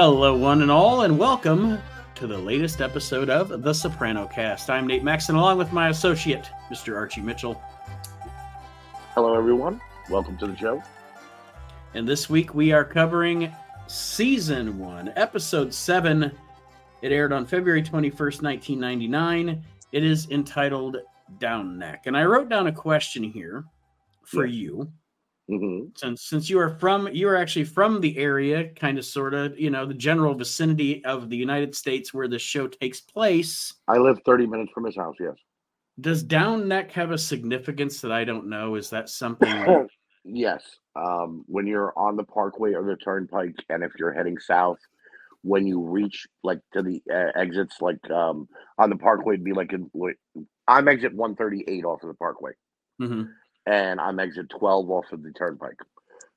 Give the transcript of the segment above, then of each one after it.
Hello, one and all, and welcome to the latest episode of The Soprano Cast. I'm Nate Maxon, along with my associate, Mr. Archie Mitchell. Hello, everyone. Welcome to the show. And this week we are covering season one, episode seven. It aired on February 21st, 1999. It is entitled Down Neck. And I wrote down a question here for Yeah. you. Hmm since since you are from you are actually from the area kind of sort of you know the general vicinity of the united states where the show takes place I live 30 minutes from his house, yes. does down neck have a significance that i don't know is that something that- yes. Um, when you're on the parkway or the turnpike, and if you're heading south, when you reach like to the uh, exits, like um, on the parkway, it'd be like in, I'm exit 138 off of the parkway, Mhm. And I'm exit 12 off of the turnpike.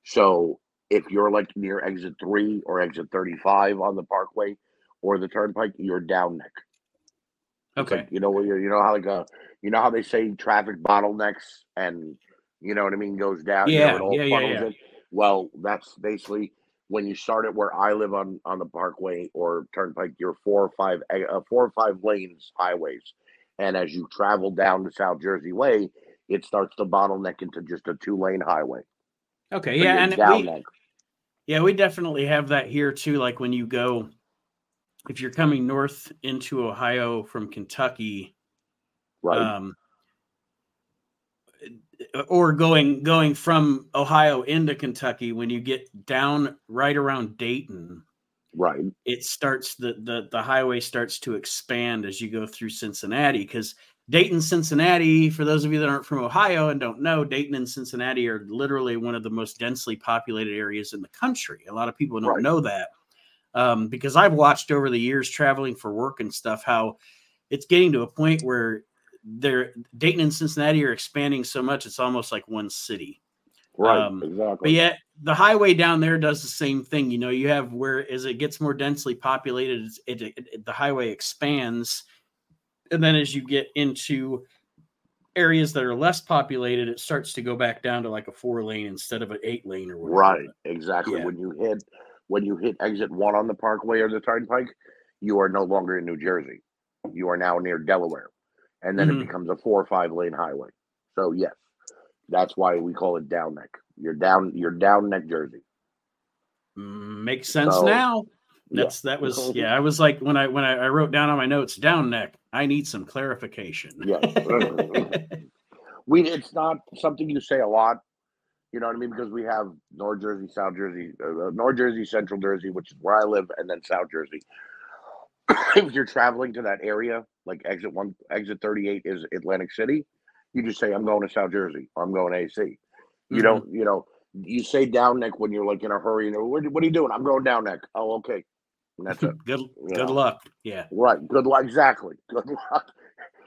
So if you're like near exit three or exit 35 on the parkway or the turnpike, you're down neck. Okay like, you know where you you know how like uh you know how they say traffic bottlenecks and you know what I mean goes down. you know, Yeah, yeah, yeah, yeah. in. Well, that's basically when you start at where I live on on the Parkway or Turnpike. You're four or five uh, four or five lanes highways, and as you travel down the South Jersey Way, it starts to bottleneck into just a two lane highway. okay So yeah and we, yeah we definitely have that here too like when you go if you're coming north into ohio from kentucky right? um or going going from ohio into kentucky when you get down right around dayton right. it starts the the the highway starts to expand as you go through Cincinnati because Dayton, Cincinnati, for those of you that aren't from Ohio and don't know, Dayton and Cincinnati are literally one of the most densely populated areas in the country. A lot of people don't Right. know that um, because I've watched over the years traveling for work and stuff how it's getting to a point where they're Dayton and Cincinnati are expanding so much it's almost like one city. Right. Um, exactly. But yet the highway down there does the same thing. You know, you have where as it gets more densely populated, it's- it, it, it- the highway expands, and then as you get into areas that are less populated, it starts to go back down to like a four lane instead of an eight lane or whatever. Right, exactly. Yeah. When you hit when you hit exit one on the Parkway or the Turnpike, you are no longer in New Jersey. You are now near Delaware, and then Mhm. it becomes a four or five lane highway. So yes, that's why we call it down neck. You're down. You're down neck Jersey. Mm, Makes sense So, now. yeah. That's that was yeah. I was like when I when I, I wrote down on my notes down neck. I need some clarification. Yes. we it's not something you say a lot. You know what I mean? Because we have North Jersey, South Jersey, uh, uh, North Jersey, Central Jersey, which is where I live, and then South Jersey. if you're traveling to that area, like exit one, exit 38 is Atlantic City, you just say, I'm going to South Jersey or I'm going to AC. You Mhm. don't, you know, you say down neck when you're like in a hurry. You know, what, what are you doing? I'm going down neck. Oh, okay. And that's it. good good know. luck. Yeah. Right. Good luck. Exactly. Good luck.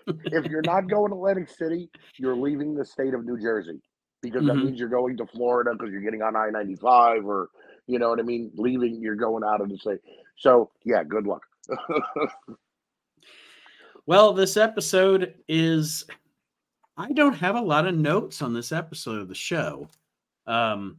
if you're not going to Atlantic City, you're leaving the state of New Jersey because that Mhm. means you're going to Florida because you're getting on I 95 or, you know what I mean? Leaving, you're going out of the state. So, yeah, good luck. Well, this episode is I don't have a lot of notes on this episode of the show. Um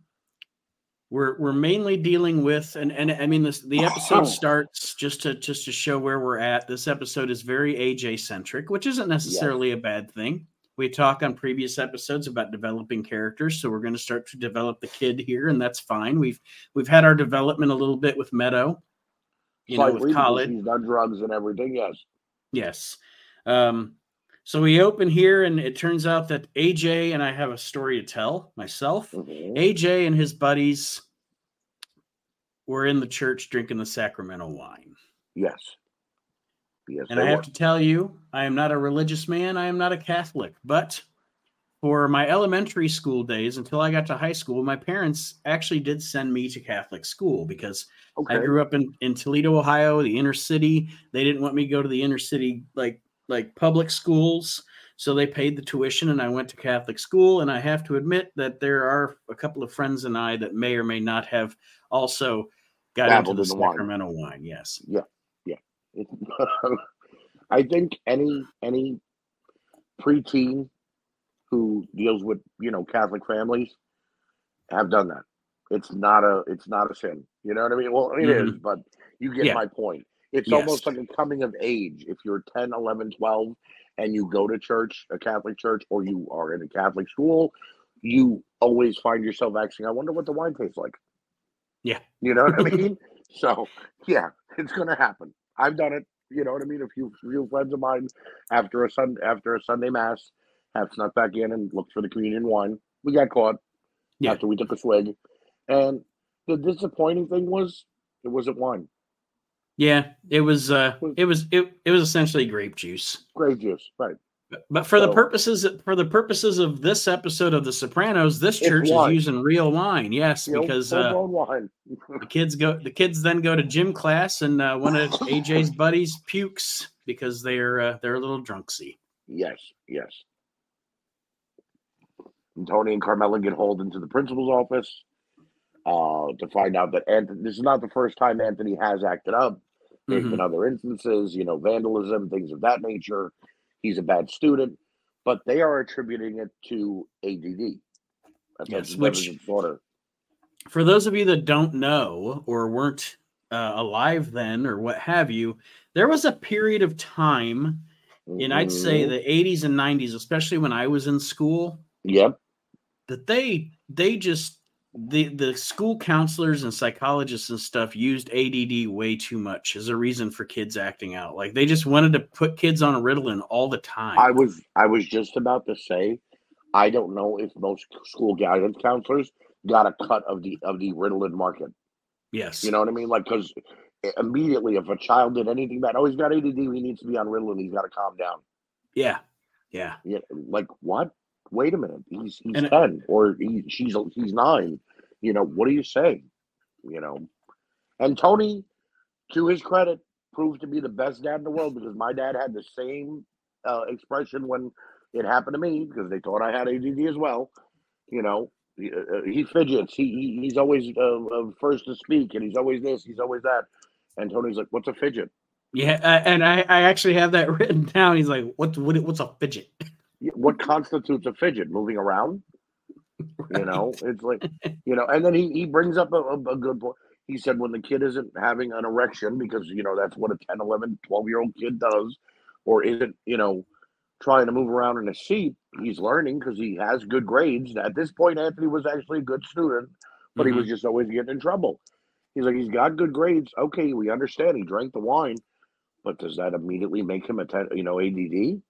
we're we're mainly dealing with and and I mean this the episode starts just to just to show where we're at. This episode is very AJ centric, which isn't necessarily a bad thing. We talk on previous episodes about developing characters, so we're going to start to develop the kid here, and that's fine. We've we've had our development a little bit with Meadow, you know, with college. He's done drugs and everything. Yes. Yes. Um, so we open here, and it turns out that AJ and I have a story to tell myself. Mhm. AJ and his buddies were in the church drinking the sacramental wine. Yes. Yes. And I have were. to tell you, I am not a religious man. I am not a Catholic. But for my elementary school days until I got to high school, my parents actually did send me to Catholic school because I grew up in, in Toledo, Ohio, the inner city. They didn't want me to go to the inner city like like public schools. So they paid the tuition and I went to Catholic school. And I have to admit that there are a couple of friends and I that may or may not have also got Dabbled into the in the wine. sacramental wine. Yes. Yeah. Yeah. It, I think any any preteen who deals with you know Catholic families have done that. It's not a it's not a sin. You know what I mean? Well, it Mhm. is, but you get Yeah. my point. It's Yes. almost like a coming of age. If you're 10, 11, 12 and you go to church, a Catholic church, or you are in a Catholic school, you always find yourself asking, I wonder what the wine tastes like. Yeah. You know what I mean? So yeah, it's gonna happen. I've done it. You know what I mean? A few few friends of mine after a sun after a Sunday mass have snuck back in and looked for the communion wine. We got caught Yeah. after we took a swig. And the disappointing thing was it wasn't wine. Yeah, it was uh it was it, it was essentially grape juice. Grape juice. Right. But- for the purposes for the purposes of this episode of The Sopranos, this church is using real wine. Yes, because uh, the kids go the kids then go to gym class and uh, one of AJ's buddies pukes because they're uh, they're a little drunksy. Yes, yes. And Tony and Carmela get hauled into the principal's office uh, to find out that Anthony. This is not the first time Anthony has acted up. There's Mhm. been other instances, you know, vandalism, things of that nature. He's a bad student, but they are attributing it to ADD. Yes, which- disorder. For those of you that don't know or weren't uh, alive then or what have you, there was a period of time in I'd say Mhm. the 80s and 90s, especially when I was in school, Yep. that they they just the the school counselors and psychologists and stuff used ADD way too much as a reason for kids acting out. Like they just wanted to put kids on Ritalin all the time. I was I was just about to say, I don't know if most school guidance counselors got a cut of the of the Ritalin market. yes. You know what I mean? Like, because immediately, if a child did anything bad, oh, he's got ADD, he needs to be on Ritalin, he's got to calm down. yeah. Yeah. Yeah, like what? Wait a minute, he's he's And- ten or he, she's he's nine. You know what do you say? You know, and Tony, to his credit, proved to be the best dad in the world because my dad had the same uh, expression when it happened to me because they thought I had ADD as well. You know, he, uh, he fidgets. He, he he's always uh, uh, first to speak, and he's always this, he's always that. And Tony's like, "What's a fidget? Yeah, uh, and I, I actually have that written down. He's like, "What? What? What's a fidget?" What constitutes a fidget? Moving around? You know, it's like you know." And then he he brings up a, a, a good point. He said when the kid isn't having an erection because you know that's what a 10, 11, 12 year old kid does, or isn't you know trying to move around in a seat, he's learning because he has good grades. At this point, Anthony was actually a good student, but he was mm-hmm. just always getting in trouble. He's like, he's got good grades. Okay, we understand. He drank the wine, but does that immediately make him a ten, you know ADD?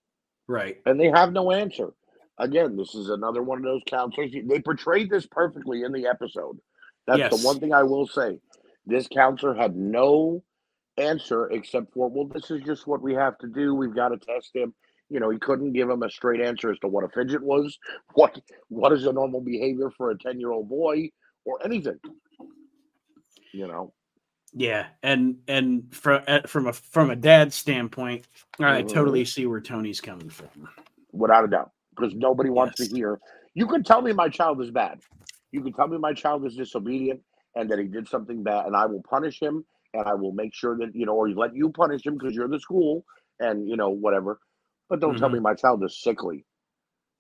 Right. And they have no answer. Again, this is another one of those counselors. They portrayed this perfectly in the episode. That's Yes. the one thing I will say. This counselor had no answer except for, well, this is just what we have to do. We've got to test him. You know, he couldn't give him a straight answer as to what a fidget was, what what is a normal behavior for a 10 year old boy, or anything. You know. Yeah, and and from from a from a dad standpoint, I Mhm. totally see where Tony's coming from. without a doubt, because nobody wants Yes. to hear. You can tell me my child is bad. You can tell me my child is disobedient and that he did something bad, and I will punish him, and I will make sure that you know, or let you punish him because you're the school, and you know whatever. But don't tell Mhm. me my child is sickly.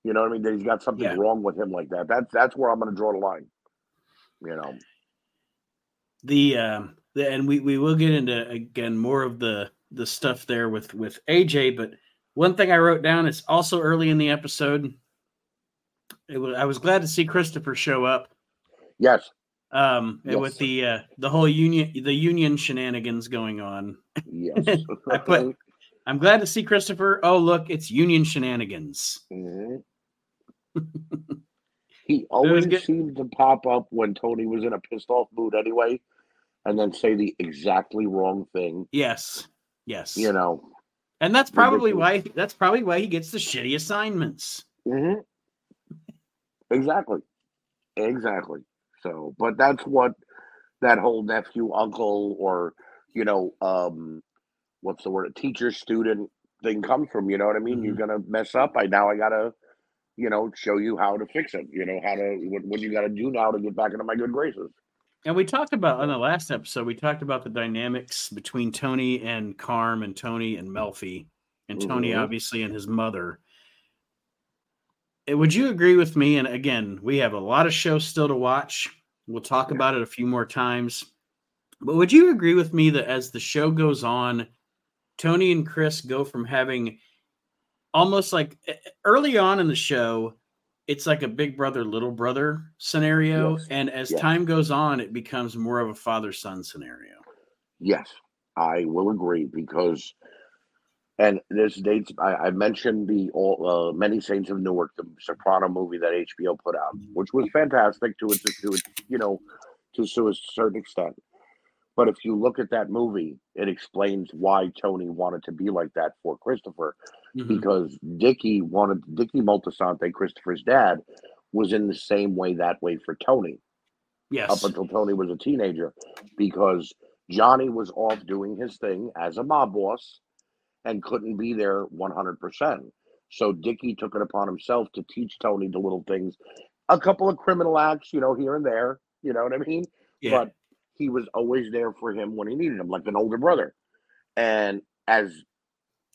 You know what I mean? That he's got something Yeah. wrong with him like that. That's that's where I'm going to draw the line. You know. The um the, and we we will get into again more of the the stuff there with with AJ, but one thing I wrote down is also early in the episode. It was I was glad to see Christopher show up. Yes. Um, and with the uh, the whole union the union shenanigans going on. Yes. I put- I'm glad to see Christopher. Oh, look, it's union shenanigans. Mhm. he always seemed to pop up when Tony was in a pissed off mood anyway, and then say the exactly wrong thing. Yes, yes. You know. and that's probably ridiculous. why that's probably why he gets the shitty assignments. hmm Exactly. Exactly. So, but that's what that whole nephew, uncle, or you know, um, what's the word, a teacher student thing comes from. You know what I mean? You're gonna mess up. I now I gotta, you know, show you how to fix it. You know how to what, what you got to do now to get back into my good graces. And we talked about on the last episode, we talked about the dynamics between Tony and Carm and Tony and Melfi, and Tony Mhm. obviously and his mother. Eh, Would you agree with me? And again, we have a lot of shows still to watch. We'll talk about it a few more times. But would you agree with me that as the show goes on, Tony and Chris go from having almost like early on in the show, it's like a big brother, little brother scenario. Yes. And as Yes. time goes on, it becomes more of a father son scenario. Yes, I will agree because, and this dates. I, I mentioned the all, uh, Many Saints of Newark, the Soprano movie that HBO put out, which was fantastic to its to its you know to, to a certain extent. But if you look at that movie, it explains why Tony wanted to be like that for Christopher Mhm. because Dickie wanted Dickie Moltisanti, Christopher's dad, was in the same way that way for Tony Yes. up until Tony was a teenager because Johnny was off doing his thing as a mob boss and couldn't be there 100%. So Dickie took it upon himself to teach Tony the little things, a couple of criminal acts, you know, here and there, you know what I mean? yeah. But he was always there for him when he needed him, like an older brother. And as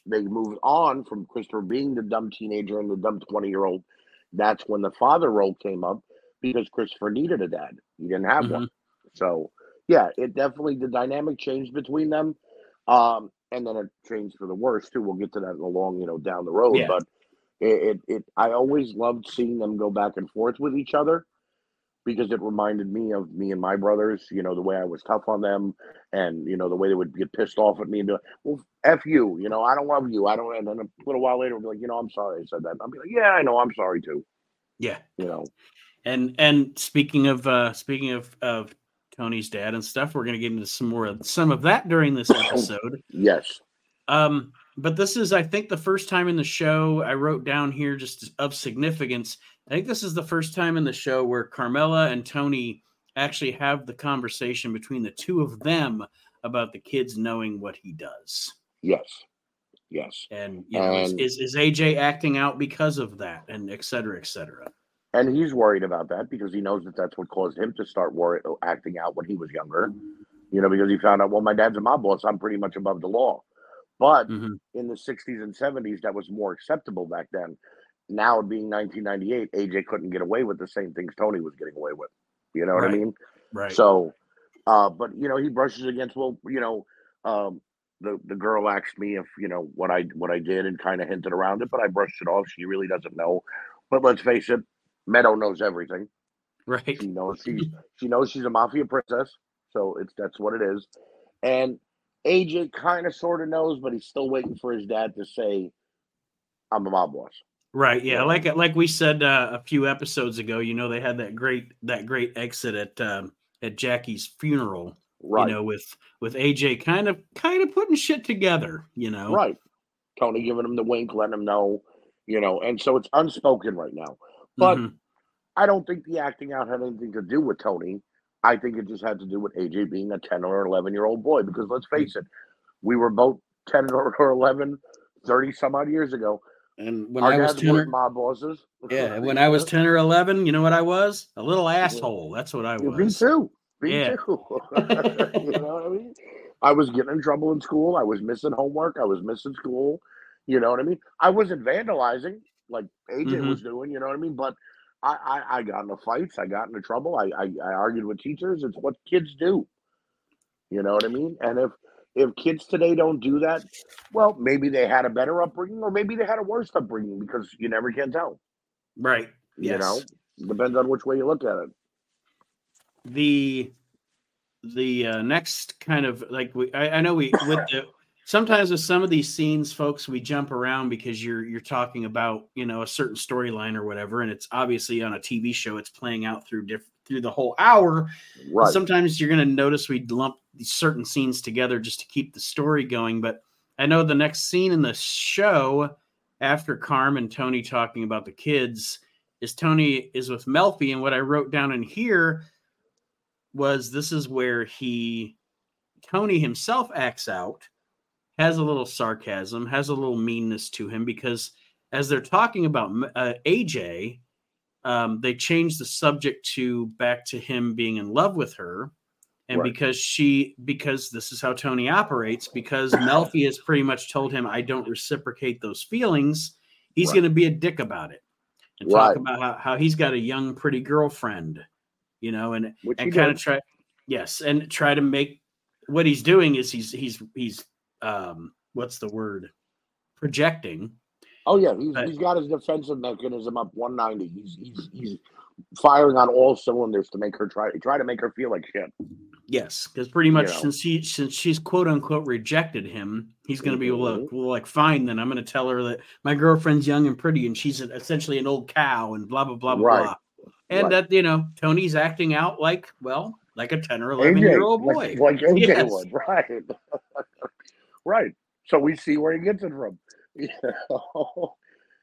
they moved on from Christopher being the dumb teenager and the dumb 20 year old, that's when the father role came up because Christopher needed a dad. He didn't have Mhm. one. So, yeah, it definitely, the dynamic changed between them. Um, and then it changed for the worse too. We'll get to that in a long, you know, down the road. Yeah. But it, it, it, I always loved seeing them go back and forth with each other because it reminded me of me and my brothers, you know, the way I was tough on them and, you know, the way they would get pissed off at me and be like, well, F you, you know, I don't love you. I don't. And then a little while later, we'll be like, you know, I'm sorry I said that. I'll be like, yeah, I know. I'm sorry too. yeah. You know, And and speaking of uh speaking of of Tony's dad and stuff, we're gonna get into some more of some of that during this episode. yes. Um, but this is, I think, the first time in the show I wrote down here just of significance. I think this is the first time in the show where Carmela and Tony actually have the conversation between the two of them about the kids knowing what he does. Yes. Yes. And you know, is, And- is is AJ acting out because of that, and et cetera, et cetera. And he's worried about that because he knows that that's what caused him to start worry, acting out when he was younger. You know, because he found out, well, my dad's a mob boss. I'm pretty much above the law. But Mhm. in the 60s and 70s, that was more acceptable back then. Now, being 1998, AJ couldn't get away with the same things Tony was getting away with. You know what Right. I mean? Right. So, uh, but you know, he brushes against. Well, you know, um, the the girl asked me if you know what I what I did and kind of hinted around it, but I brushed it off. She really doesn't know. But let's face it, Meadow knows everything. right. She knows she's she knows she's a mafia princess, so it's that's what it is. And AJ kind of sort of knows, but he's still waiting for his dad to say, "I'm a mob boss." Right. Yeah. Like like we said uh, a few episodes ago, you know, they had that great that great exit at um, at Jackie's funeral. Right, You know, with with AJ kind of kind of putting shit together. You know. right. Tony giving him the wink, letting him know, you know, and so it's unspoken right now. But Mhm. I don't think the acting out had anything to do with Tony. I think it just had to do with AJ being a 10 or 11 year old boy. Because let's face it, we were both 10 or or 11, 30 some odd years ago. And when Our I was ten, or, mob bosses. yeah, when I was ten or eleven, you know what I was? A little asshole. That's what I Yeah, Me was. too. Me Yeah. too. you know what I mean? I was getting in trouble in school. I was missing homework. I was missing school. You know what I mean? I wasn't vandalizing like AJ Mhm. was doing. You know what I mean? But I, I, I got into fights. I got into trouble. I, I, I argued with teachers. It's what kids do. You know what I mean? And if if kids today don't do that, well, maybe they had a better upbringing, or maybe they had a worse upbringing because you never can tell. Right. You Yes. know, depends on which way you look at it. the the uh, next kind of like we I, I know we with the sometimes with some of these scenes folks we jump around because you're you're talking about you know a certain storyline or whatever and it's obviously on a tv show it's playing out through diff- through the whole hour Right. sometimes you're going to notice we lump these certain scenes together just to keep the story going but i know the next scene in the show after carm and tony talking about the kids is tony is with melfi and what i wrote down in here was this is where he tony himself acts out has a little sarcasm has a little meanness to him because as they're talking about uh, aj um, they changed the subject to back to him being in love with her and Right. because she because this is how tony operates because melfi has pretty much told him i don't reciprocate those feelings he's Right. going to be a dick about it and talk about how, how he's got a young pretty girlfriend you know, and Which and kind of try yes, and try to make what he's doing is he's he's he's um what's the word projecting Oh yeah, he's, But- he's got his defensive mechanism up 190. He's he's he's firing on all cylinders to make her try try to make her feel like shit. Yes, because pretty much You know. since he since she's quote unquote rejected him, he's going to be well, Mhm. well, like fine. Then I'm going to tell her that my girlfriend's young and pretty, and she's essentially an old cow, and blah blah blah blah Right. blah. And Right. that you know Tony's acting out like well, like a ten or eleven AJ, year old boy. like, like AJ Yes. would, right? right. So we see where he gets it from. You know?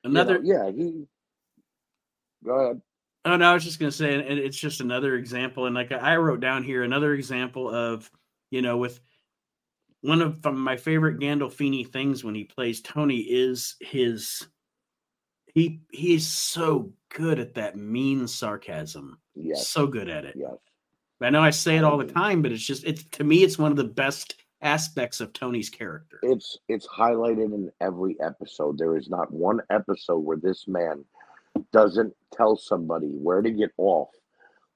You know, Another yeah, he. Go ahead. Oh no, I was just gonna say, and and it's just another example, and like I wrote down here, another example of, you know, with one of my favorite Gandolfini things when he plays Tony is his he he's so good at that mean sarcasm, Yes. so good at it. Yes. I know I say it all the time, but it's just it's to me it's one of the best aspects of Tony's character. It's it's highlighted in every episode. There is not one episode where this man doesn't tell somebody where to get off,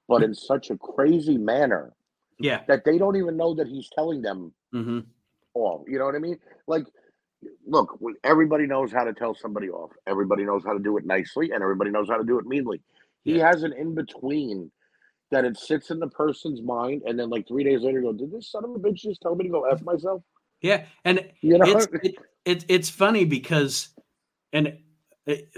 but in such a crazy manner Yeah. that they don't even know that he's telling them hmm off. You know what I mean? Like, look, everybody knows how to tell somebody off. Everybody knows how to do it nicely, and everybody knows how to do it meanly. He Yeah. has an in between that it sits in the person's mind, and then like three days later, go, did this son of a bitch just tell me to go f myself? Yeah. And You know? it's it, it, it's funny because and it,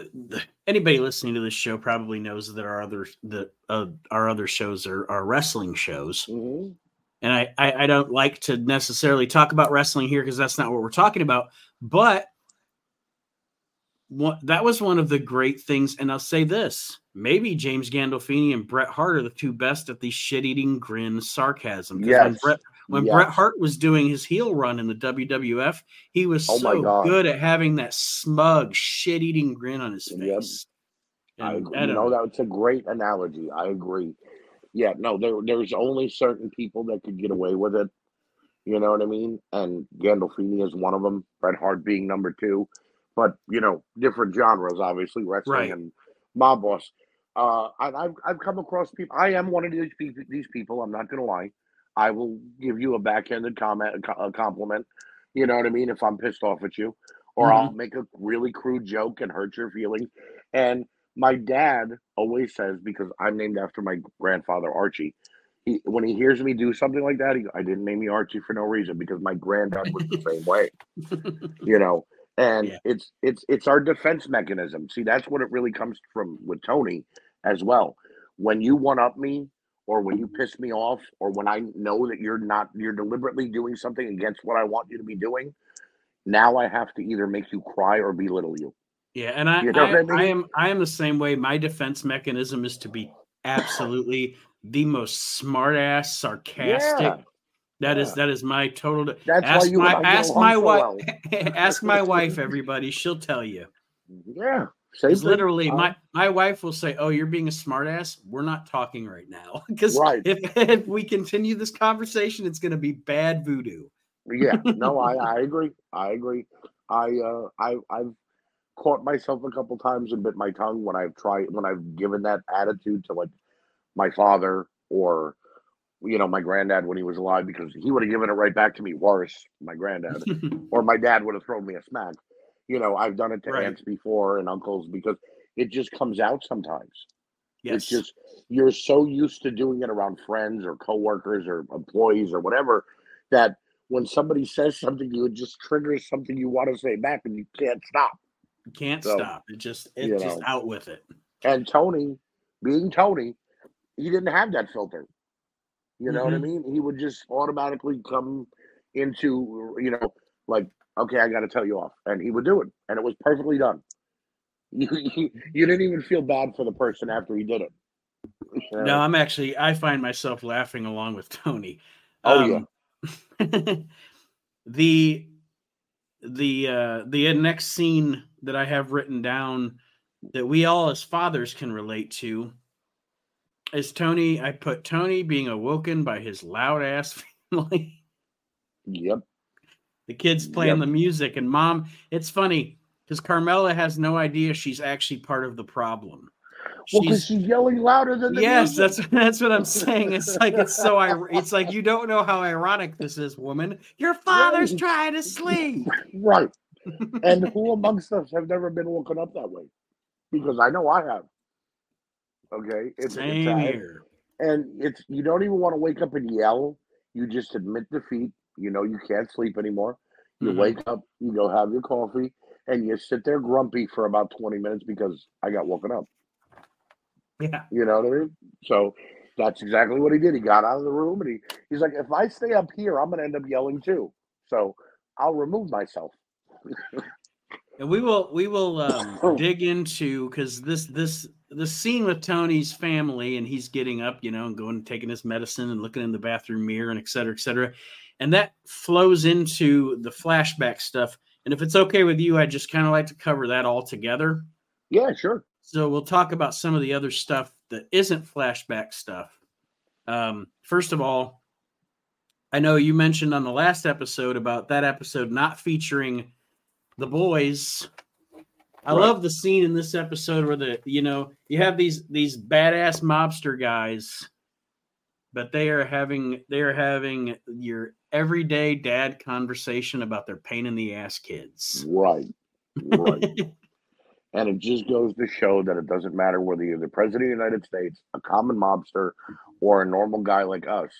anybody listening to this show probably knows that our other the uh, our other shows are, are wrestling shows Mhm. and I, I i don't like to necessarily talk about wrestling here because that's not what we're talking about but what that was one of the great things and i'll say this maybe james gandolfini and bret hart are the two best at the shit-eating grin sarcasm 'Cause when Yes. bret when Yes. Bret Hart was doing his heel run in the WWF, he was Oh so good at having that smug, shit-eating grin on his Yep. face. I agree. I know. that's a great analogy. I agree. Yeah, no, there there's only certain people that could get away with it. You know what I mean? And Gandolfini is one of them. Bret Hart being number two, but you know, different genres, obviously, wrestling Right. and mob boss. Uh, I've I've come across people. I am one of these people. These people. I'm not gonna lie. I will give you a backhanded comment, a compliment. You know what I mean? If I'm pissed off at you, or Mhm. I'll make a really crude joke and hurt your feelings. And my dad always says because I'm named after my grandfather Archie. He, when he hears me do something like that, he, I didn't name you Archie for no reason because my granddad was the same way, you know. And Yeah. it's it's it's our defense mechanism. See, that's what it really comes from with Tony as well. When you one up me, or when you piss me off, or when I know that you're not you're deliberately doing something against what I want you to be doing, now I have to either make you cry or belittle you. yeah, and I, You know I, I mean? I am I am the same way. My defense mechanism is to be absolutely the most smart ass, sarcastic. Yeah. That is that is my total. That's why ask you my ask my wife. ask my wife. Everybody, she'll tell you. Yeah. Same It's thing. literally Uh, my my wife will say, "Oh, you're being a smartass. We're not talking right now because Right. if if we continue this conversation, it's going to be bad voodoo." yeah. No, I, I agree. I agree. I uh I I've caught myself a couple times and bit my tongue when I've tried when I've given that attitude to like my father or you know my granddad when he was alive because he would have given it right back to me worse my granddad or my dad would have thrown me a smack you know i've done it to Right. aunts before and uncles because it just comes out sometimes yes, It's just you're so used to doing it around friends or coworkers or employees or whatever that when somebody says something, you it just triggers something you want to say back and you can't stop. You can't so, stop. It just it's just know. out with it. And Tony, being Tony, he didn't have that filter. You know what I mean? He would just automatically come into, you know, like, okay, I got to tell you off. And he would do it. And it was perfectly done. You, you, you didn't even feel bad for the person after he did it. You No. I'm actually I find myself laughing along with Tony. Oh, yeah. yeah. the the uh the next scene that I have written down that we all as fathers can relate to is Tony. I put Tony being awoken by his loud ass family. Yep. the kids playing Yep. the music and mom. It's funny because Carmela has no idea she's actually part of the problem. Well, because she's, yelling louder than the yes, music. that's that's what I'm saying. It's like it's so it's like you don't know how ironic this is, woman. Your father's Right. trying to sleep. right. And who amongst us have never been woken up that way? Because I know I have. Okay, it's, Same it's here. and it's you don't even want to wake up and yell. You just admit defeat. You know you can't sleep anymore. You Mhm. wake up, you go have your coffee, and you sit there grumpy for about twenty minutes because I got woken up. Yeah. You know what I mean? So that's exactly what he did. He got out of the room and he, he's like, if I stay up here, I'm gonna end up yelling too. So I'll remove myself. And we will we will um, dig into because this this the scene with Tony's family and he's getting up, you know, and going and taking his medicine and looking in the bathroom mirror and et cetera, et cetera. And that flows into the flashback stuff. And if it's okay with you, I just kind of like to cover that all together. Yeah, sure. So we'll talk about some of the other stuff that isn't flashback stuff. Um, first of all, I know you mentioned on the last episode about that episode not featuring the boys. I Right. love the scene in this episode where the you know you have these these badass mobster guys, but they are having they are having your everyday dad conversation about their pain in the ass kids. Right. Right. and it just goes to show that it doesn't matter whether you're the president of the United States, a common mobster, or a normal guy like us.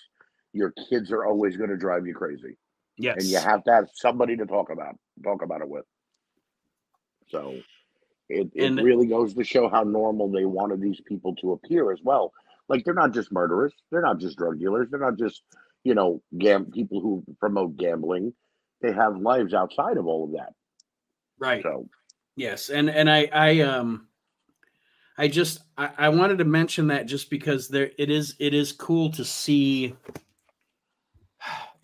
Your kids are always going to drive you crazy, yes. and you have to have somebody to talk about talk about it with. So, it, it And- really goes to show how normal they wanted these people to appear as well. Like they're not just murderers, they're not just drug dealers, they're not just you know gam people who promote gambling. They have lives outside of all of that. right. So, Yes, and and I I um I just I, I wanted to mention that just because there it is it is cool to see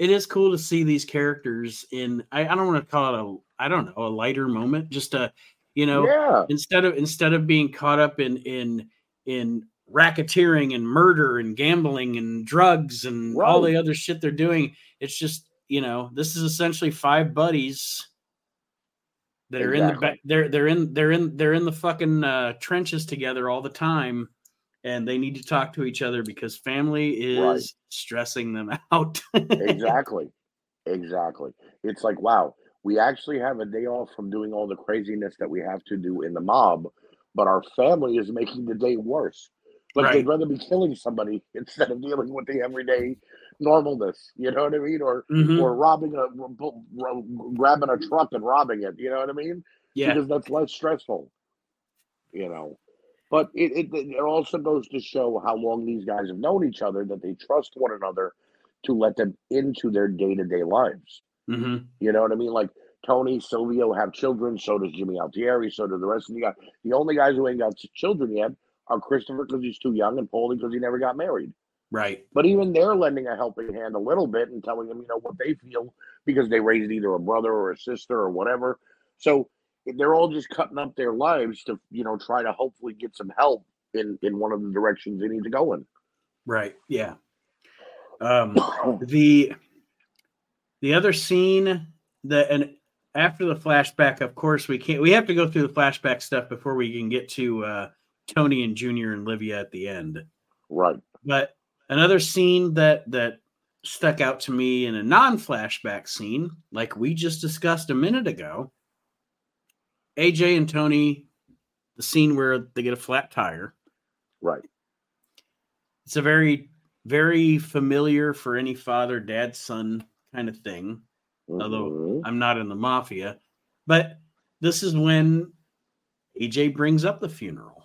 it is cool to see these characters in I, I don't want to call it a I don't know a lighter moment just a you know yeah, instead of instead of being caught up in in in racketeering and murder and gambling and drugs and all the other shit they're doing it's just you know this is essentially five buddies that are in the back they're they're in they're in they're in the fucking uh, trenches together all the time and they need to talk to each other because family is Right. stressing them out. Exactly. Exactly. It's like wow we actually have a day off from doing all the craziness that we have to do in the mob but our family is making the day worse. Like Right. they'd rather be killing somebody instead of dealing with the everyday normalness you know what i mean? Or Mhm. or robbing a grabbing a truck and robbing it you know what i mean? Yeah. Because that's less stressful you know but it, it it also goes to show how long these guys have known each other that they trust one another to let them into their day-to-day lives. Hmm you know what i mean? Like tony silvio have children so does jimmy altieri so do the rest of the guys. The only guys who ain't got children yet are christopher because he's too young and paulie because he never got married. Right. But even they're lending a helping hand a little bit and telling them, you know, what they feel because they raised either a brother or a sister or whatever. So they're all just cutting up their lives to, you know, try to hopefully get some help in in one of the directions they need to go in. right yeah um the the other scene that and after the flashback of course we can't we have to go through the flashback stuff before we can get to uh tony and junior and livia at the end right. but another scene that that stuck out to me in a non-flashback scene like we just discussed a minute ago aj and tony the scene where they get a flat tire Right. it's a very very familiar for any father dad son kind of thing although Mhm. i'm not in the mafia but this is when aj brings up the funeral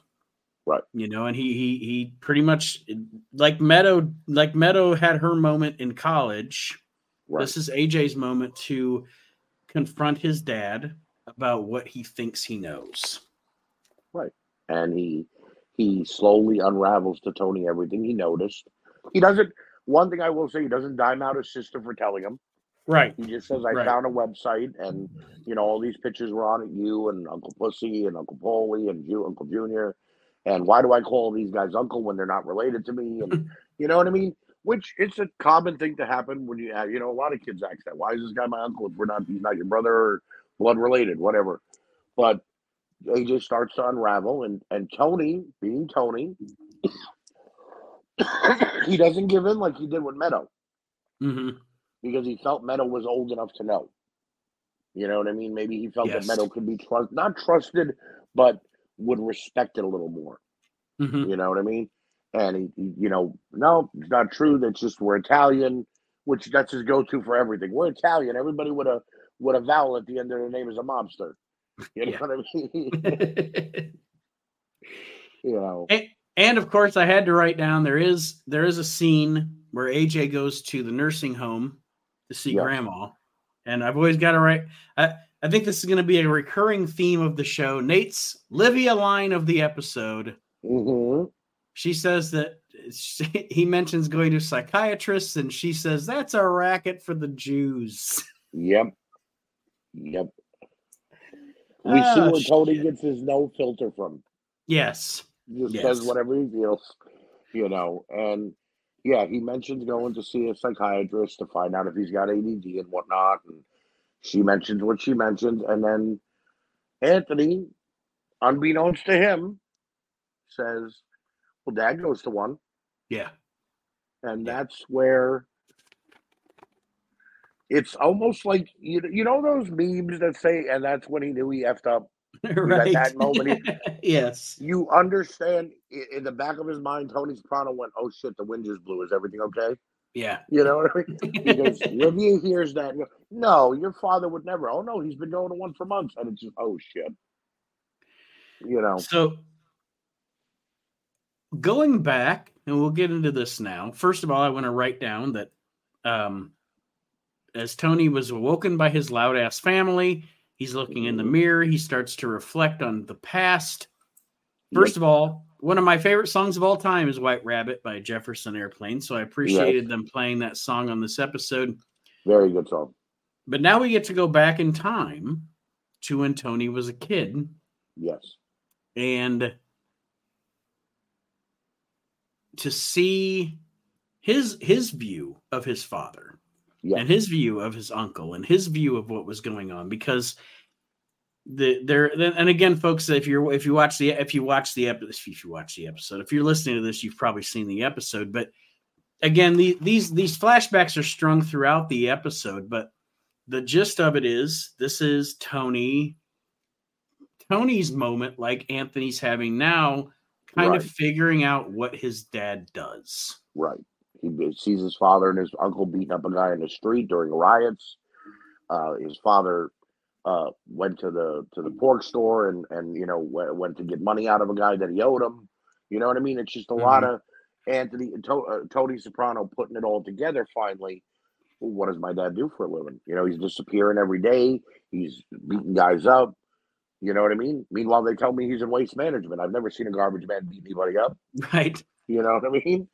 Right. you know and he he he pretty much like meadow like meadow had her moment in college right. this is aj's moment to confront his dad about what he thinks he knows Right. and he he slowly unravels to Tony everything he noticed. He doesn't one thing I will say, he doesn't dime out his sister for telling him. right He just says, I Right. found a website and, you know, all these pictures were on it, you and Uncle Pussy and Uncle Paulie and you Uncle Junior. And why do I call these guys uncle when they're not related to me? And you know what I mean? Which it's a common thing to happen when you have, you know, a lot of kids ask that. Why is this guy my uncle if we're not, he's not your brother or blood related, whatever. But AJ starts to unravel, and and Tony, being Tony, he doesn't give in like he did with Meadow hmm because he felt Meadow was old enough to know. You know what I mean? Maybe he felt Yes. that Meadow could be trust not trusted, but would respect it a little more. hmm You know what I mean? And he, he- you know, no, it's not true. That's just we're Italian, which that's his go-to for everything. We're Italian. Everybody with a with a vowel at the end of their name is a mobster. You know Yeah. what I mean? you know, and of course, I had to write down there is there is a scene where AJ goes to the nursing home to see Yeah. Grandma, and I've always got to write. I I think this is going to be a recurring theme of the show. Nate's Livia line of the episode. hmm She says that she, he mentions going to psychiatrists, and she says that's a racket for the Jews. Yep. Yep. We see ah, Oh, where Tony shit. gets his no filter from. Yes. Just says Yes. whatever he feels, you know. And yeah, he mentions going to see a psychiatrist to find out if he's got ADD and whatnot. And she mentions what she mentioned. And then Anthony, unbeknownst to him, says, Well, dad goes to one. Yeah. And Yeah. that's where it's almost like you you know those memes that say, and that's when he knew he effed up. right. that moment yes. You understand in the back of his mind, Tony Soprano went, "Oh shit, the wind just blew. Is everything okay?" Yeah. You know what I mean? Because Livia hears that, no, your father would never. Oh no, he's been going to one for months, and it's just, oh shit. You know, So going back, and we'll get into this now. First of all, I want to write down that um, as Tony was awoken by his loud ass family, he's looking in the Mhm. mirror. He starts to reflect on the past. First of all, one of my favorite songs of all time is White Rabbit by Jefferson Airplane. So I appreciated them playing that song on this episode. very good song. But now we get to go back in time to when Tony was a kid Yes, and to see his his view of his father yes, and his view of his uncle and his view of what was going on because the there and again folks if you're if you watch the if you watch the episode if you watch the episode if you're listening to this you've probably seen the episode but again the, these these flashbacks are strung throughout the episode but the gist of it is this is tony tony's moment like anthony's having now kind of figuring out what his dad does. Right. He sees his father and his uncle beating up a guy in the street during riots. Uh, his father uh, went to the to the pork store and and you know w- went to get money out of a guy that he owed him. You know what I mean? It's just a lot of Anthony to, uh, Tony Soprano putting it all together. Finally, well, what does my dad do for a living? You know, he's disappearing every day. He's beating guys up. You know what I mean? Meanwhile, they tell me he's in waste management. I've never seen a garbage man beat anybody up. right You know what I mean?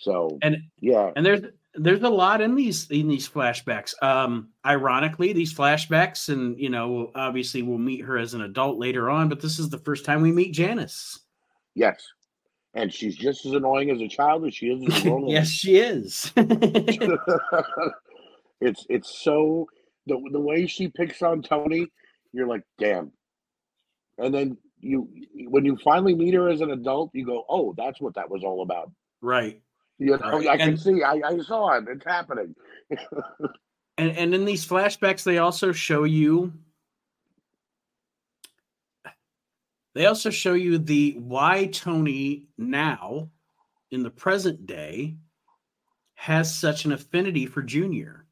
So And- yeah, and there's there's a lot in these in these flashbacks um ironically these flashbacks and you know obviously we'll meet her as an adult later on but this is the first time we meet janice yes, and she's just as annoying as a child as she is as a grown woman. yes she is it's it's so the the way she picks on Tony, you're like, damn. And then you when you finally meet her as an adult, you go, oh, that's what that was all about. right You know, Right, I can and- see, I, I saw it, it's happening. and and in these flashbacks they also show you they also show you the why tony now in the present day has such an affinity for junior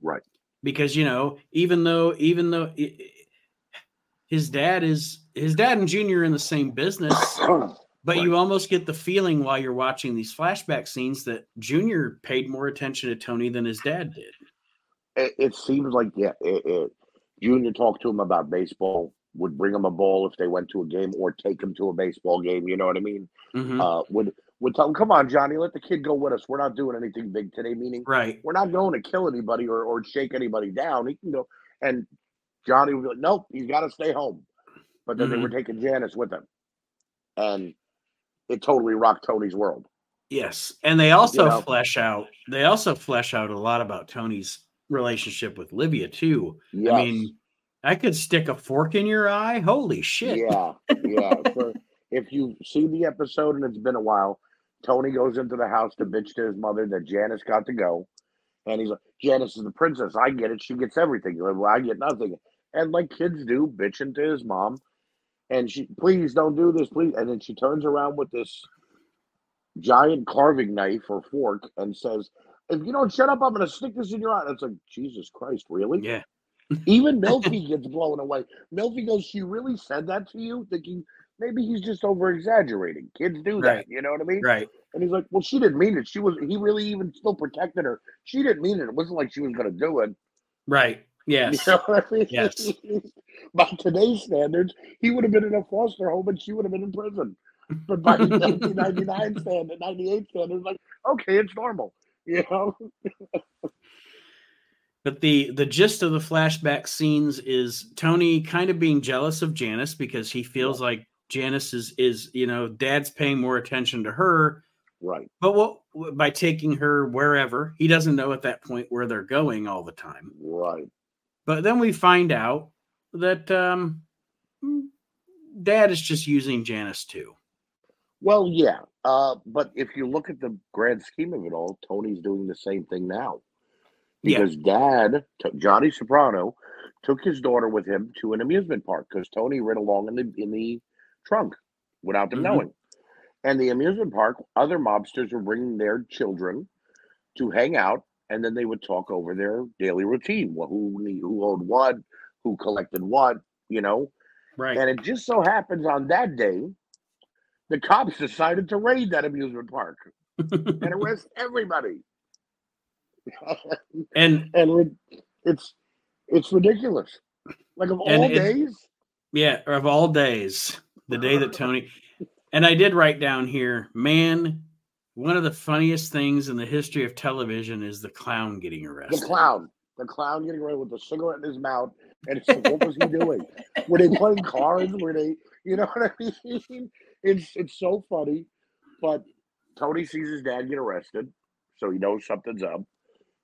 Right. because you know even though even though i- i- his dad is his dad and junior are in the same business but you almost get the feeling while you're watching these flashback scenes that junior paid more attention to tony than his dad did it, it seems like yeah, it, it, Junior talked to him about baseball, would bring him a ball if they went to a game, or take him to a baseball game. You know what I mean? Mhm. Uh, would would tell him, "Come on, Johnny, let the kid go with us. We're not doing anything big today." Meaning, right we're not going to kill anybody or, or shake anybody down. He can go. And Johnny would be like, nope, he's got to stay home. But then they were taking Janice with him. And it totally rocked Tony's world. Yes, and they also know. flesh out. They also flesh out a lot about Tony's relationship with Livia too. Yes. I mean, I could stick a fork in your eye. Holy shit. Yeah, yeah. For, if you see the episode and it's been a while, Tony goes into the house to bitch to his mother that Janice got to go. And he's like, Janice is the princess. I get it. She gets everything. Well, I get nothing. And like kids do, bitching to his mom. And she, please don't do this, please. And then she turns around with this giant carving knife or fork and says, if you don't shut up, I'm going to stick this in your eye. And it's like, Jesus Christ, really? Yeah. Even Melfi gets blown away. Melfi goes, She really said that to you? Thinking maybe he's just over exaggerating. Kids do that. You know what I mean? Right. And he's like, Well, she didn't mean it. She was, he really even still protected her. She didn't mean it. It wasn't like she was going to do it. Right. Yes. You know I mean? Yes. by today's standards, he would have been in a foster home and she would have been in prison. But by 1999 standard, 98 standards, like, okay, it's normal. You know? But the the gist of the flashback scenes is Tony kind of being jealous of Janice because he feels Yeah. like Janice is is you know dad's paying more attention to her, Right. but what by taking her wherever he doesn't know at that point where they're going all the time. Right. But then we find out that um, dad is just using Janice too. Well, yeah. Uh, but if you look at the grand scheme of it all, Tony's doing the same thing now. Yeah. Because dad, t- Johnny Soprano, took his daughter with him to an amusement park because Tony ran along in the in the trunk without them Mhm. knowing. And the amusement park, other mobsters were bringing their children to hang out, and then they would talk over their daily routine, wh- who who owed what, who collected what, you know. Right. And it just so happens on that day, the cops decided to raid that amusement park and arrest everybody. and and it's it's ridiculous. Like of all it- days, Yeah, of all days, the day that Tony and I did write down here, man, one of the funniest things in the history of television is the clown getting arrested. the clown, the clown getting away with the cigarette in his mouth, and it's like, what was he doing? Were they playing cards? Were they, you know what I mean? It's it's so funny, but Tony sees his dad get arrested, so he knows something's up.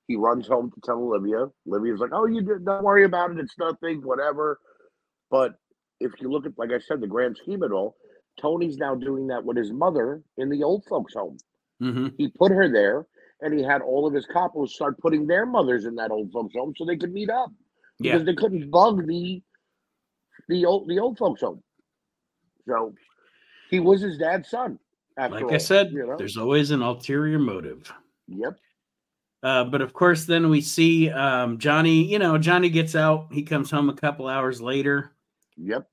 He runs home to tell Olivia. Olivia's like, "Oh, you did, don't worry about it. It's nothing, whatever." But if you look at, like I said, the grand scheme of it all, Tony's now doing that with his mother in the old folks' home. Hmm He put her there, and he had all of his couples start putting their mothers in that old folks' home so they could meet up Yeah, because they couldn't bug the the old the old folks' home. So he was his dad's son. Like all, I said, you know? there's always an ulterior motive. Yep. Uh, but of course, then we see um, Johnny. You know, Johnny gets out. He comes home a couple hours later, Yep.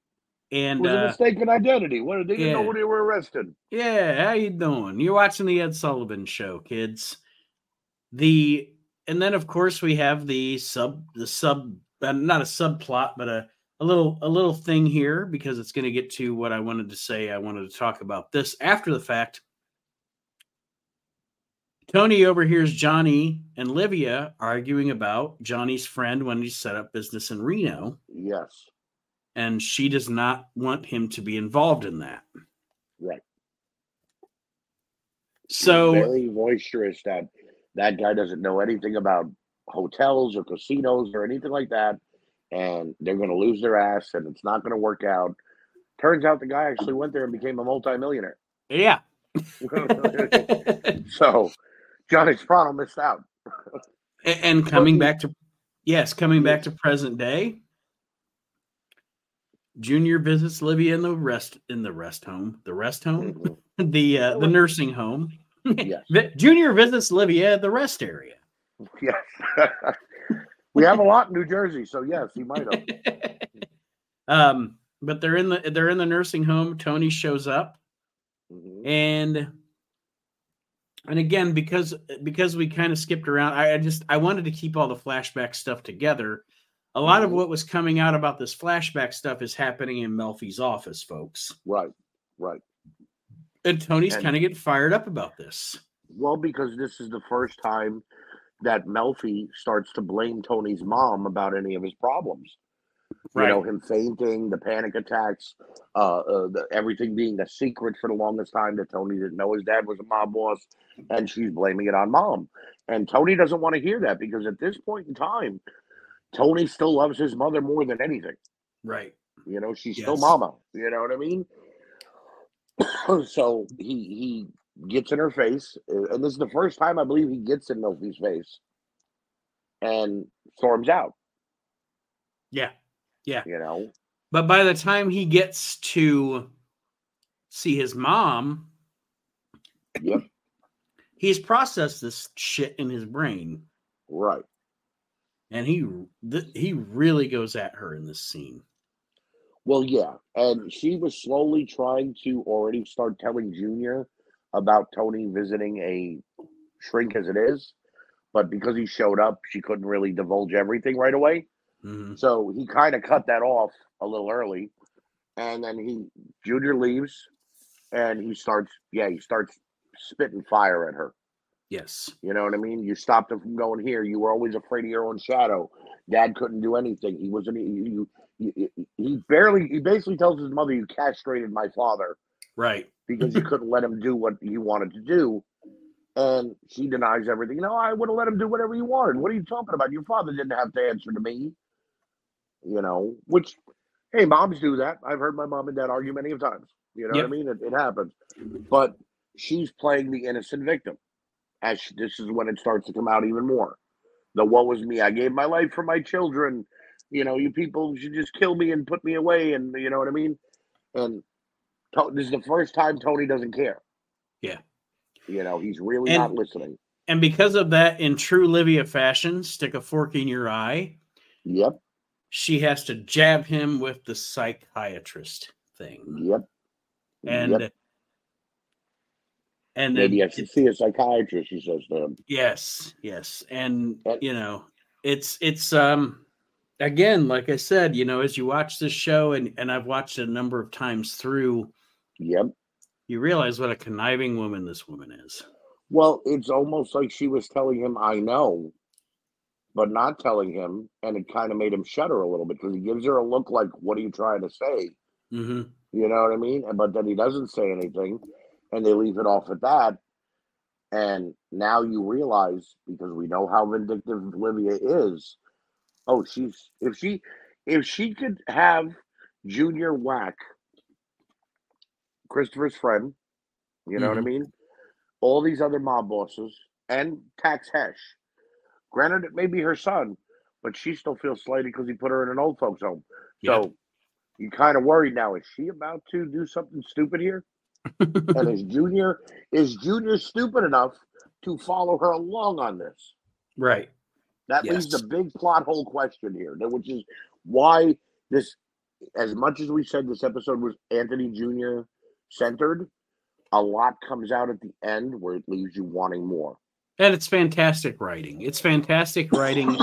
It and was a uh, mistaken identity. What they didn't know yeah. when they were arrested. Yeah, how you doing? You're watching the Ed Sullivan show, kids. The and then of course we have the sub the sub uh, not a subplot but a a little a little thing here because it's going to get to what I wanted to say. I wanted to talk about this after the fact. Tony overhears Johnny and Livia arguing about Johnny's friend when he set up business in Reno, Yes. And she does not want him to be involved in that. Right. So very boisterous that that guy doesn't know anything about hotels or casinos or anything like that and they're going to lose their ass and it's not going to work out turns out the guy actually went there and became a multimillionaire yeah. so johnny soprano missed out and coming back to yes coming back to present day junior visits livia in the rest in the rest home the rest home? Mhm. the uh, the nursing home. Yes. Junior visits livia at the rest area. Yes. We have a lot in new jersey so yes he might have. Um but they're in the they're in the nursing home. Tony shows up. Mhm. and and again because because we kind of skipped around I, I just i wanted to keep all the flashback stuff together a lot of Mhm. what was coming out about this flashback stuff is happening in melfi's office folks right right and tony's kind of getting fired up about this Well, because this is the first time that Melfi starts to blame Tony's mom about any of his problems. You know, him fainting, the panic attacks, uh, uh the, everything being a secret for the longest time that Tony didn't know his dad was a mob boss, and she's blaming it on mom. And Tony doesn't want to hear that because at this point in time, Tony still loves his mother more than anything. Right. You know, she's still mama. You know what I mean? so he he gets in her face, and this is the first time I believe he gets in Melfi's face, and storms out. Yeah. Yeah. You know, But by the time he gets to see his mom, Yep. he's processed this shit in his brain, right? And he th- he really goes at her in this scene. Well, yeah, and she was slowly trying to already start telling Junior about Tony visiting a shrink as it is, but because he showed up, she couldn't really divulge everything right away. Mhm. So he kind of cut that off a little early, and then he Junior leaves, and he starts yeah he starts spitting fire at her. Yes. You know what I mean? You stopped him from going here. You were always afraid of your own shadow. Dad couldn't do anything. He wasn't. You, you, you, he barely. He basically tells his mother, "You castrated my father Right. because you couldn't let him do what he wanted to do." And she denies everything. No, I would have let him do whatever he wanted. What are you talking about? Your father didn't have to answer to me. You know, which, hey, moms do that. I've heard my mom and dad argue many of times. You know Yep. what I mean? It, it happens. But she's playing the innocent victim. As she, this is when it starts to come out even more. The what was me? I gave my life for my children. You know, you people should just kill me and put me away. And you know what I mean? And this is the first time Tony doesn't care. Yeah. You know, he's really And- not listening. And because of that, in true Livia fashion, stick a fork in your eye. Yep. She has to jab him with the psychiatrist thing, Yep. and yep. And maybe I should see a psychiatrist, she says to him. Yes, yes. And And- you know, it's it's um again, like I said, you know, as you watch this show and and I've watched it a number of times through, Yep. you realize what a conniving woman this woman is. Well, it's almost like she was telling him, I know, but not telling him. And it kind of made him shudder a little bit because he gives her a look like, What are you trying to say? hmm You know what I mean? And but then he doesn't say anything and they leave it off at that. And now you realize because we know how vindictive Livia is. Oh, she's if she if she could have Junior whack Christopher's friend, you know what I Mhm. mean? All these other mob bosses and Tax Hesh. Granted, it may be her son, but she still feels slighted because he put her in an old folks home. Yeah. So you kind of worried now. Is she about to do something stupid here? And is Junior is Junior stupid enough to follow her along on this? right. That leaves Yes. the big plot hole question here, which is why this, as much as we said this episode was Anthony Jr. centered, a lot comes out at the end where it leaves you wanting more. And it's fantastic writing. It's fantastic writing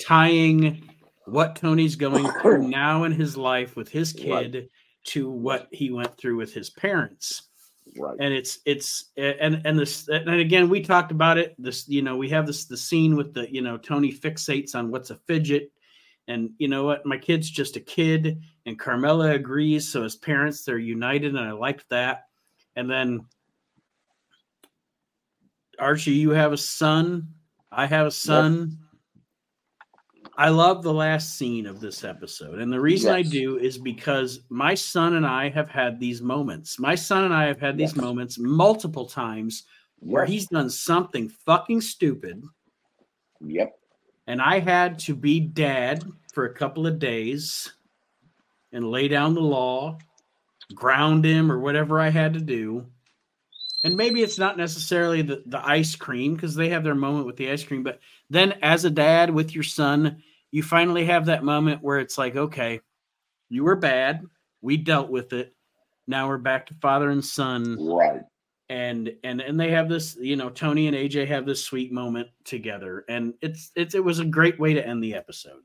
tying what Tony's going through now in his life with his kid to what he went through with his parents. Right. and it's it's and and this and again we talked about it this you know we have this the scene with the you know tony fixates on what's a fidget. And you know what? My kid's just a kid and carmela agrees so his parents they're united and i liked that. And then archie you have a son. I have a son I love the last scene of this episode. And the reason I do is because my son and I have had these moments. My son and I have had these Yes. moments multiple times where Yes. he's done something fucking stupid. Yep. And I had to be dad for a couple of days and lay down the law, ground him, or whatever I had to do. And maybe it's not necessarily the, the ice cream because they have their moment with the ice cream. But then as a dad with your son, you finally have that moment where it's like, okay, you were bad. We dealt with it. Now we're back to father and son Right. and and and they have this you know tony and aj have this sweet moment together and it's it's it was a great way to end the episode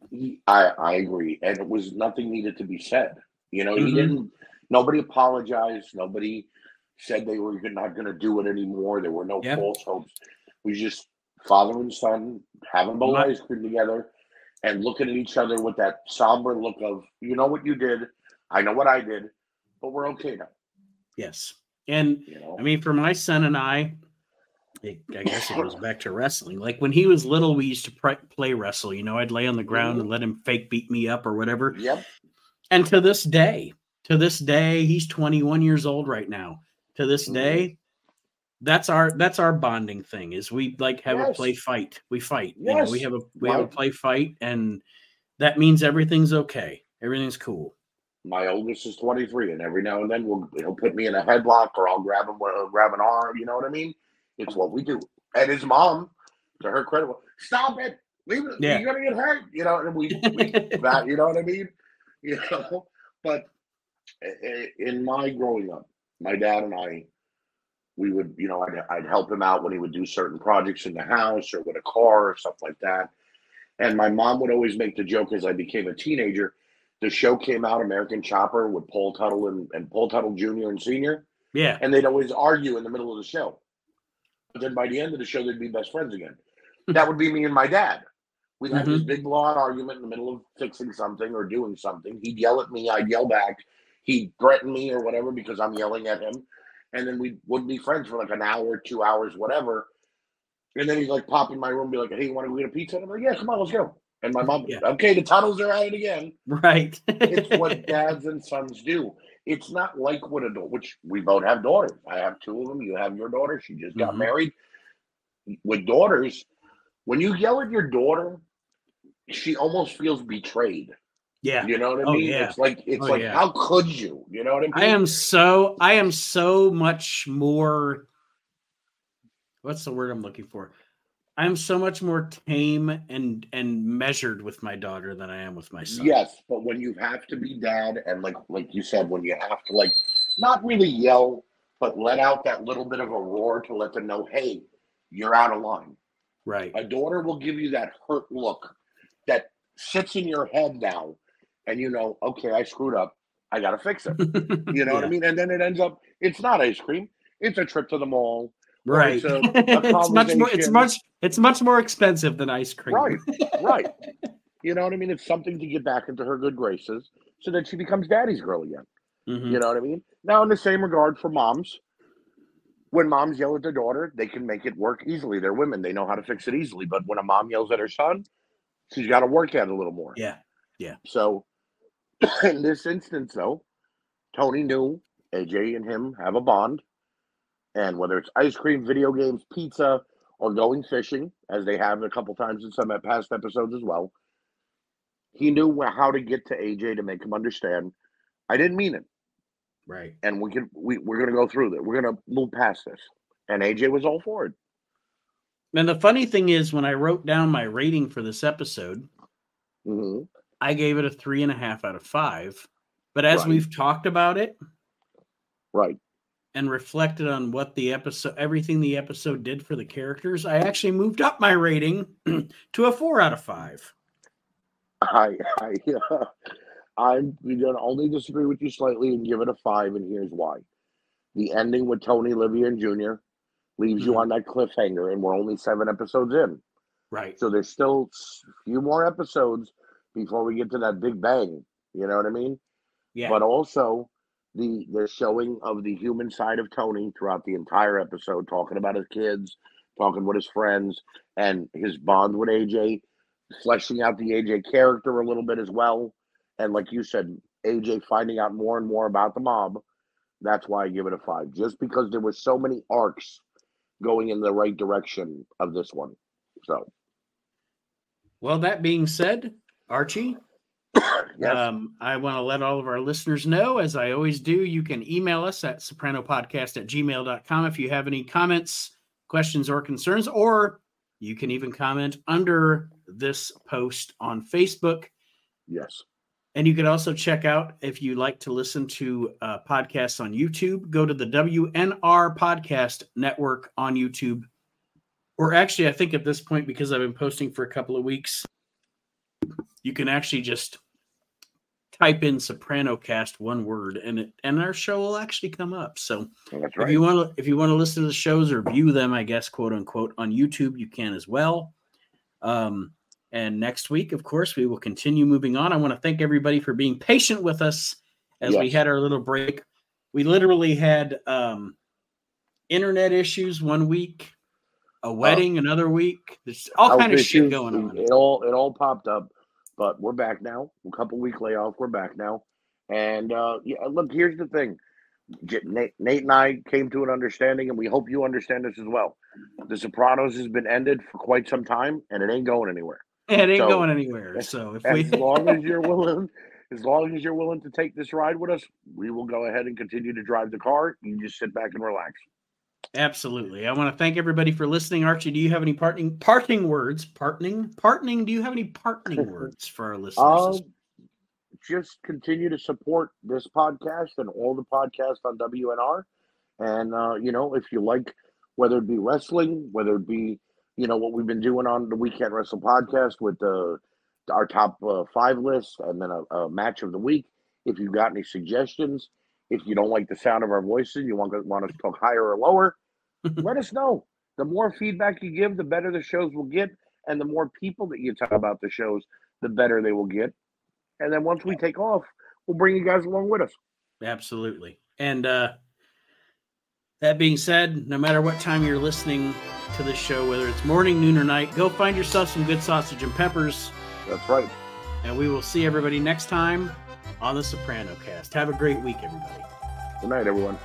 I I agree, and it was nothing needed to be said. You know, he Mhm. didn't. Nobody apologized. Nobody said they were not going to do it anymore. There were no Yeah. false hopes. We just father and son having a ice cream together and looking at each other with that somber look of, you know what you did, I know what I did, but we're okay now. yes and You know, i mean for my son and i it, I guess it goes back to wrestling. Like when he was little, we used to pr- play wrestle. You know, I'd lay on the ground and let him fake beat me up or whatever. Yep. And to this day, to this day, he's 21 years old right now. To this Mhm. day, that's our that's our bonding thing. Is we like have a play fight. We fight. You know, we have a we have a play fight, and that means everything's okay. Everything's cool. My oldest is 23, and every now and then we'll he'll put me in a headlock or I'll grab him uh, grab an arm. You know what I mean? It's what we do. And his mom, to her credit, will, stop it, leave it. Yeah. You're gonna get hurt. You know, and we, we that you know what I mean? You know, but i- i- in my growing up, my dad and I, we would, you know, I'd, I'd help him out when he would do certain projects in the house or with a car or stuff like that. And my mom would always make the joke as I became a teenager. The show came out, American Chopper, with Paul Teutul and, and Paul Teutul Jr. and Sr. Yeah. And they'd always argue in the middle of the show. But then by the end of the show, they'd be best friends again. Hmm. that would be me and my dad. We'd have this mm-hmm. big blowout argument in the middle of fixing something or doing something. He'd yell at me, I'd yell back. He'd threaten me or whatever because I'm yelling at him. And then we wouldn't be friends for like an hour, two hours, whatever. And then he'd like pop in my room and be like, Hey, you want to go get a pizza? And I'm like, Yeah, come on, let's go. And my mom, Yeah. okay, the Teutuls are at it again. Right. It's what dads and sons do. It's not like what adult, which we both have daughters. I have two of them. You have your daughter. She just got Mhm. married. With daughters, when you yell at your daughter, she almost feels betrayed. Yeah. You know what I Oh, mean? yeah. It's like it's Oh, like yeah. how could you? You know what I mean? I am so I am so much more what's the word I'm looking for? I'm so much more tame and and measured with my daughter than I am with my son. Yes, but when you have to be dad, and like like you said, when you have to like not really yell, but let out that little bit of a roar to let them know, hey, you're out of line. Right. A daughter will give you that hurt look that sits in your head now, and you know, okay, I screwed up. I gotta fix it. You know what I mean? And then it ends up it's not ice cream. It's a trip to the mall. Right. it's a- a it's much more it's much it's much more expensive than ice cream. Right. Right. You know what I mean? It's something to get back into her good graces so that she becomes daddy's girl again. Mhm. You know what I mean? Now, in the same regard for moms, when moms yell at their daughter, they can make it work easily. They're women, they know how to fix it easily. But when a mom yells at her son, she's got to work at it a little more. Yeah. Yeah. So, in this instance, though, Tony knew AJ and him have a bond. And whether it's ice cream, video games, pizza, or going fishing, as they have a couple times in some past episodes as well, he knew how to get to AJ to make him understand. I didn't mean it Right. and we can we, we're gonna go through that. We're gonna move past this. And AJ was all for it. And the funny thing is when I wrote down my rating for this episode, hmm I gave it a three and a half out of five. But as Right. we've talked about it, Right. and reflected on what the episode everything the episode did for the characters i actually moved up my rating to a four out of five I I uh, I'm gonna only disagree with you slightly and give it a five, and here's why. The ending with Tony, Livia, and Junior leaves you Mhm. on that cliffhanger, and we're only seven episodes in. right So there's still a few more episodes before we get to that big bang. You know what I mean? yeah but also the the showing of the human side of Tony throughout the entire episode, talking about his kids, talking with his friends, and his bond with AJ, fleshing out the AJ character a little bit as well, and like you said, AJ finding out more and more about the mob. That's why I give it a five, just because there was so many arcs going in the right direction of this one. So well that being said archie? Yes, um, i want to let all of our listeners know as i always do you can email us at sopranopodcast at gmail.com if you have any comments questions or concerns or you can even comment under this post on facebook. Yes, And you can also check out if you like to listen to uh, podcasts on YouTube, go to the WNR Podcast Network on YouTube. Or actually, I think at this point, because I've been posting for a couple of weeks, you can actually just type in Soprano Cast one word, and it and our show will actually come up. So that's if you want to if you want to listen to the shows or view them, I guess quote unquote on YouTube, you can as well. Um, and next week, of course, we will continue moving on. I want to thank everybody for being patient with us as we had our little break. We literally had um, internet issues one week, a wedding uh, another week. There's all kind of shit going on. It all it all popped up, but we're back now. A couple week layoff. We're back now, and uh, yeah. Look, here's the thing. Nate, Nate and I came to an understanding, and we hope you understand this as well. The Sopranos has been ended for quite some time, and it ain't going anywhere. It ain't so, going anywhere. So if as we... long as you're willing, as long as you're willing to take this ride with us, we will go ahead and continue to drive the car. You just sit back and relax. Absolutely. I want to thank everybody for listening. Archie, do you have any parting parting words? Parting? Parting? Do you have any parting words for our listeners? Um, just continue to support this podcast and all the podcasts on WNR. And, uh, you know, if you like, whether it be wrestling, whether it be, you know, what we've been doing on the Weekend Wrestle podcast with the our top uh, five list and then a, a, match of the week. If you've got any suggestions, if you don't like the sound of our voices, you want, want us to talk higher or lower, let us know. The more feedback you give, the better the shows will get. And the more people that you talk about the shows, the better they will get. And then once we take off, we'll bring you guys along with us. Absolutely. And uh, that being said, no matter what time you're listening to this show, whether it's morning, noon, or night, go find yourself some good sausage and peppers. That's right. And we will see everybody next time on the Soprano Cast. Have a great week, everybody. Good night, everyone.